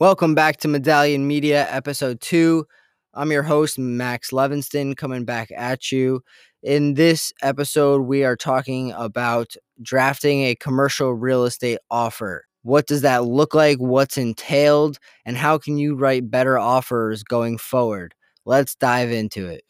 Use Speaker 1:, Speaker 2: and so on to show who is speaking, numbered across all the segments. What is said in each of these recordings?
Speaker 1: Welcome back to Medallion Media, episode two. I'm your host, Max Levinston, coming back at you. In this episode, we are talking about drafting a commercial real estate offer. What does that look like? What's entailed? And how can you write better offers going forward? Let's dive into it.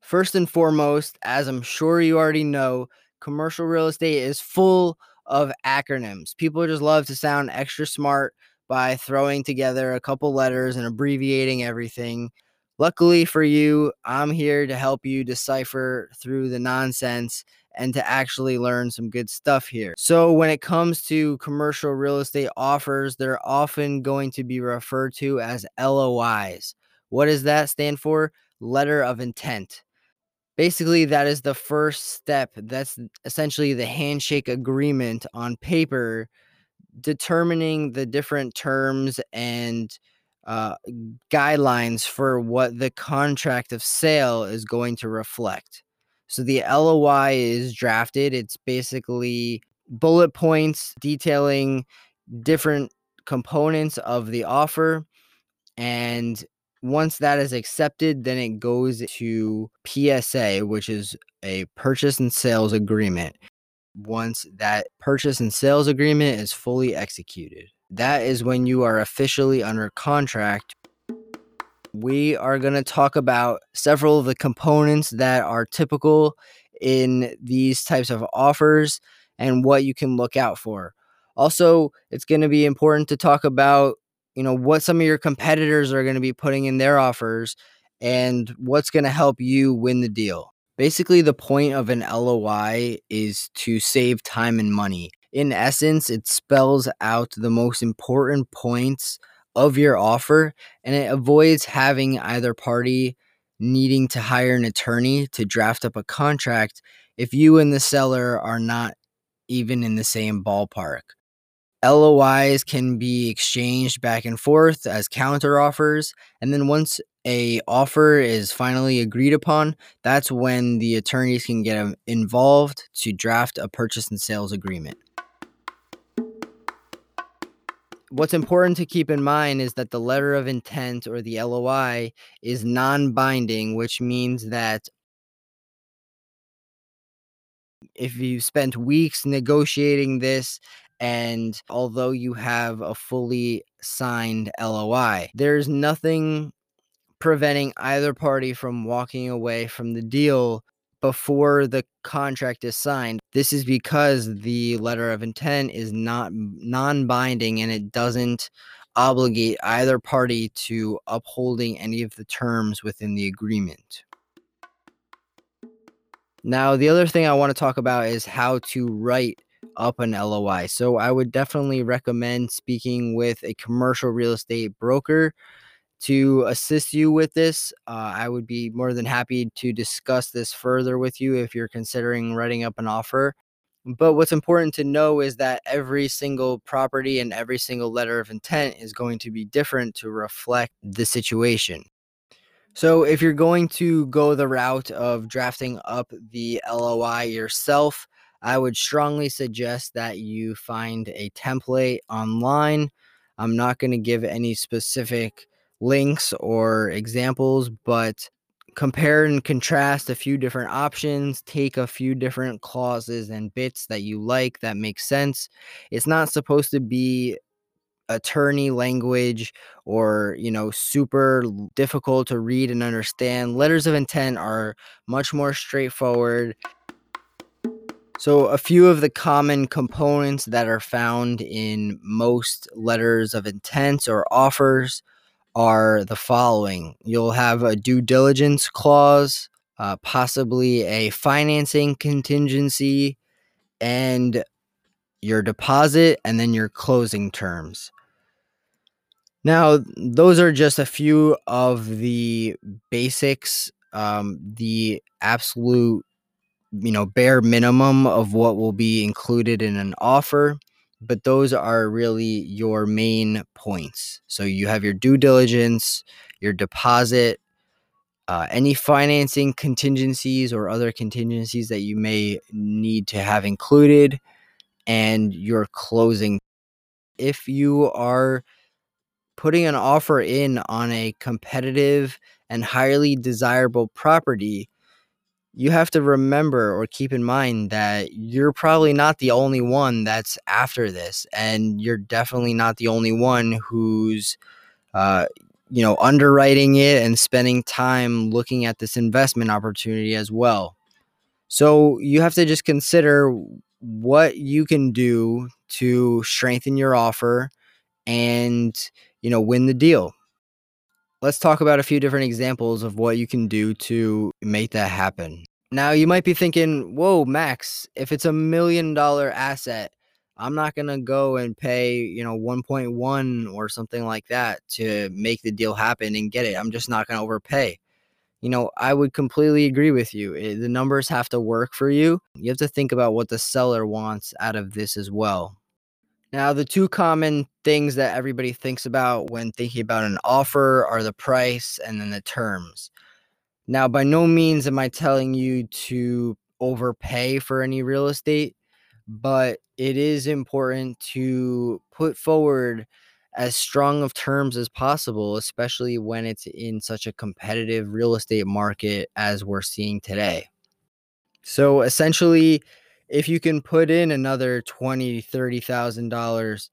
Speaker 1: First and foremost, as I'm sure you already know, commercial real estate is full of acronyms. People just love to sound extra smart by throwing together a couple letters and abbreviating everything. Luckily for you, I'm here to help you decipher through the nonsense and to actually learn some good stuff here. So, when it comes to commercial real estate offers, they're often going to be referred to as LOIs. What does that stand for? Letter of intent. Basically, that is the first step. That's essentially the handshake agreement on paper determining the different terms and uh, guidelines for what the contract of sale is going to reflect. So the LOI is drafted. It's basically bullet points detailing different components of the offer. And once that is accepted, then it goes to PSA, which is a purchase and sales agreement once that purchase and sales agreement is fully executed. That is when you are officially under contract. We are going to talk about several of the components that are typical in these types of offers and what you can look out for. Also, it's going to be important to talk about, you know, what some of your competitors are going to be putting in their offers and what's going to help you win the deal. Basically, the point of an LOI is to save time and money. In essence, it spells out the most important points of your offer and it avoids having either party needing to hire an attorney to draft up a contract if you and the seller are not even in the same ballpark. LOIs can be exchanged back and forth as counter offers, and then once a offer is finally agreed upon, that's when the attorneys can get um, involved to draft a purchase and sales agreement. What's important to keep in mind is that the letter of intent or the LOI is non binding, which means that if you spent weeks negotiating this and although you have a fully signed LOI, there's nothing preventing either party from walking away from the deal before the contract is signed. This is because the letter of intent is not non-binding and it doesn't obligate either party to upholding any of the terms within the agreement. Now, the other thing I want to talk about is how to write up an LOI. So I would definitely recommend speaking with a commercial real estate broker to assist you with this. Uh, I would be more than happy to discuss this further with you if you're considering writing up an offer. But what's important to know is that every single property and every single letter of intent is going to be different to reflect the situation. So, if you're going to go the route of drafting up the LOI yourself, I would strongly suggest that you find a template online. I'm not going to give any specific links or examples, but compare and contrast a few different options, take a few different clauses and bits that you like that make sense. It's not supposed to be attorney language or you know super difficult to read and understand letters of intent are much more straightforward so, a few of the common components that are found in most letters of intent or offers are the following you'll have a due diligence clause, uh, possibly a financing contingency, and your deposit, and then your closing terms. Now, those are just a few of the basics, um, the absolute you know bare minimum of what will be included in an offer but those are really your main points. So you have your due diligence your deposit uh, any financing contingencies or other contingencies that you may need to have included and your closing. If you are putting an offer in on a competitive and highly desirable property, you have to remember or keep in mind that you're probably not the only one that's after this. And you're definitely not the only one who's, uh, you know, underwriting it and spending time looking at this investment opportunity as well. So you have to just consider what you can do to strengthen your offer and, you know, win the deal. Let's talk about a few different examples of what you can do to make that happen. Now, you might be thinking, whoa, Max, if it's a million dollar asset, I'm not going to go and pay, you know, 1.1 or something like that to make the deal happen and get it. I'm just not going to overpay. You know, I would completely agree with you. Eh, the numbers have to work for you. You have to think about what the seller wants out of this as well. Now, the two common things that everybody thinks about when thinking about an offer are the price and then the terms. Now, by no means am I telling you to overpay for any real estate but it is important to put forward as strong of terms as possible, especially when it's in such a competitive real estate market as we're seeing today. So essentially, if you can put in another twenty, thirty thousand dollars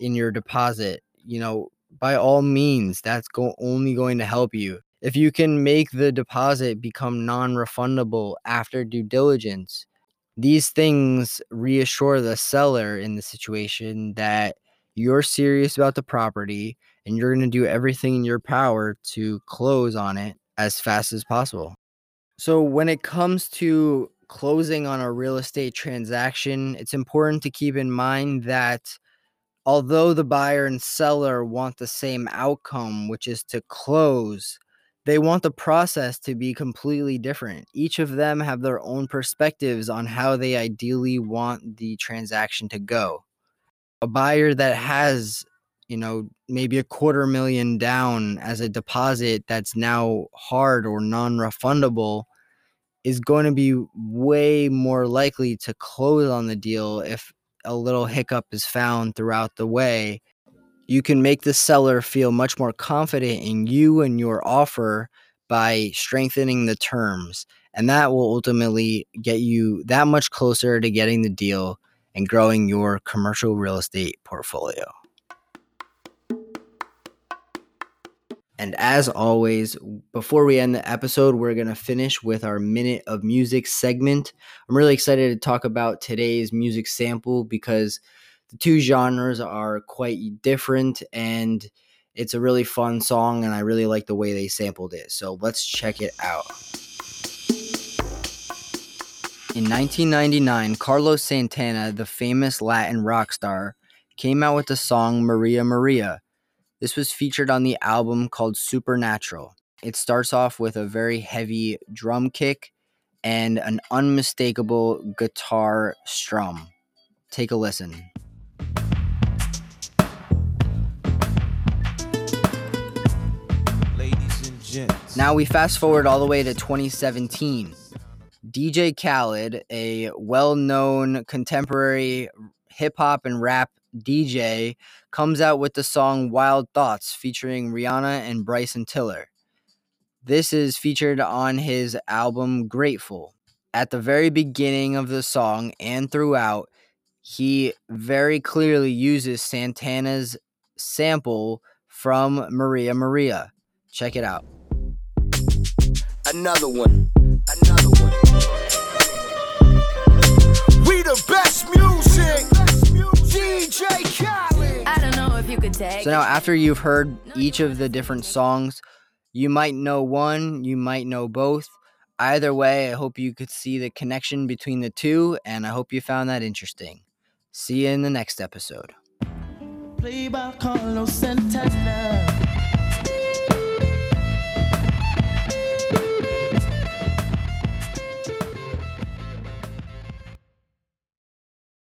Speaker 1: in your deposit, you know, by all means, that's go- only going to help you. If you can make the deposit become non-refundable after due diligence, these things reassure the seller in the situation that you're serious about the property and you're going to do everything in your power to close on it as fast as possible. So, when it comes to closing on a real estate transaction, it's important to keep in mind that although the buyer and seller want the same outcome, which is to close, they want the process to be completely different. Each of them have their own perspectives on how they ideally want the transaction to go. A buyer that has, you know, maybe a quarter million down as a deposit that's now hard or non refundable is going to be way more likely to close on the deal if a little hiccup is found throughout the way you can make the seller feel much more confident in you and your offer by strengthening the terms. And that will ultimately get you that much closer to getting the deal and growing your commercial real estate portfolio. And as always, before we end the episode, we're going to finish with our minute of music segment. I'm really excited to talk about today's music sample because the two genres are quite different and it's a really fun song and I really like the way they sampled it. So let's check it out. In 1999, Carlos Santana, the famous Latin rock star, came out with the song Maria Maria. This was featured on the album called Supernatural. It starts off with a very heavy drum kick and an unmistakable guitar strum. Take a listen. Now we fast forward all the way to 2017. DJ Khaled, a well known contemporary hip hop and rap DJ, comes out with the song Wild Thoughts featuring Rihanna and Bryson Tiller. This is featured on his album Grateful. At the very beginning of the song and throughout, he very clearly uses Santana's sample from Maria Maria. Check it out. Another one. Another one. We the best music. DJ Khaled. I don't know if you could take. So now, after you've heard each of the different songs, you might know one, you might know both. Either way, I hope you could see the connection between the two, and I hope you found that interesting. See you in the next episode.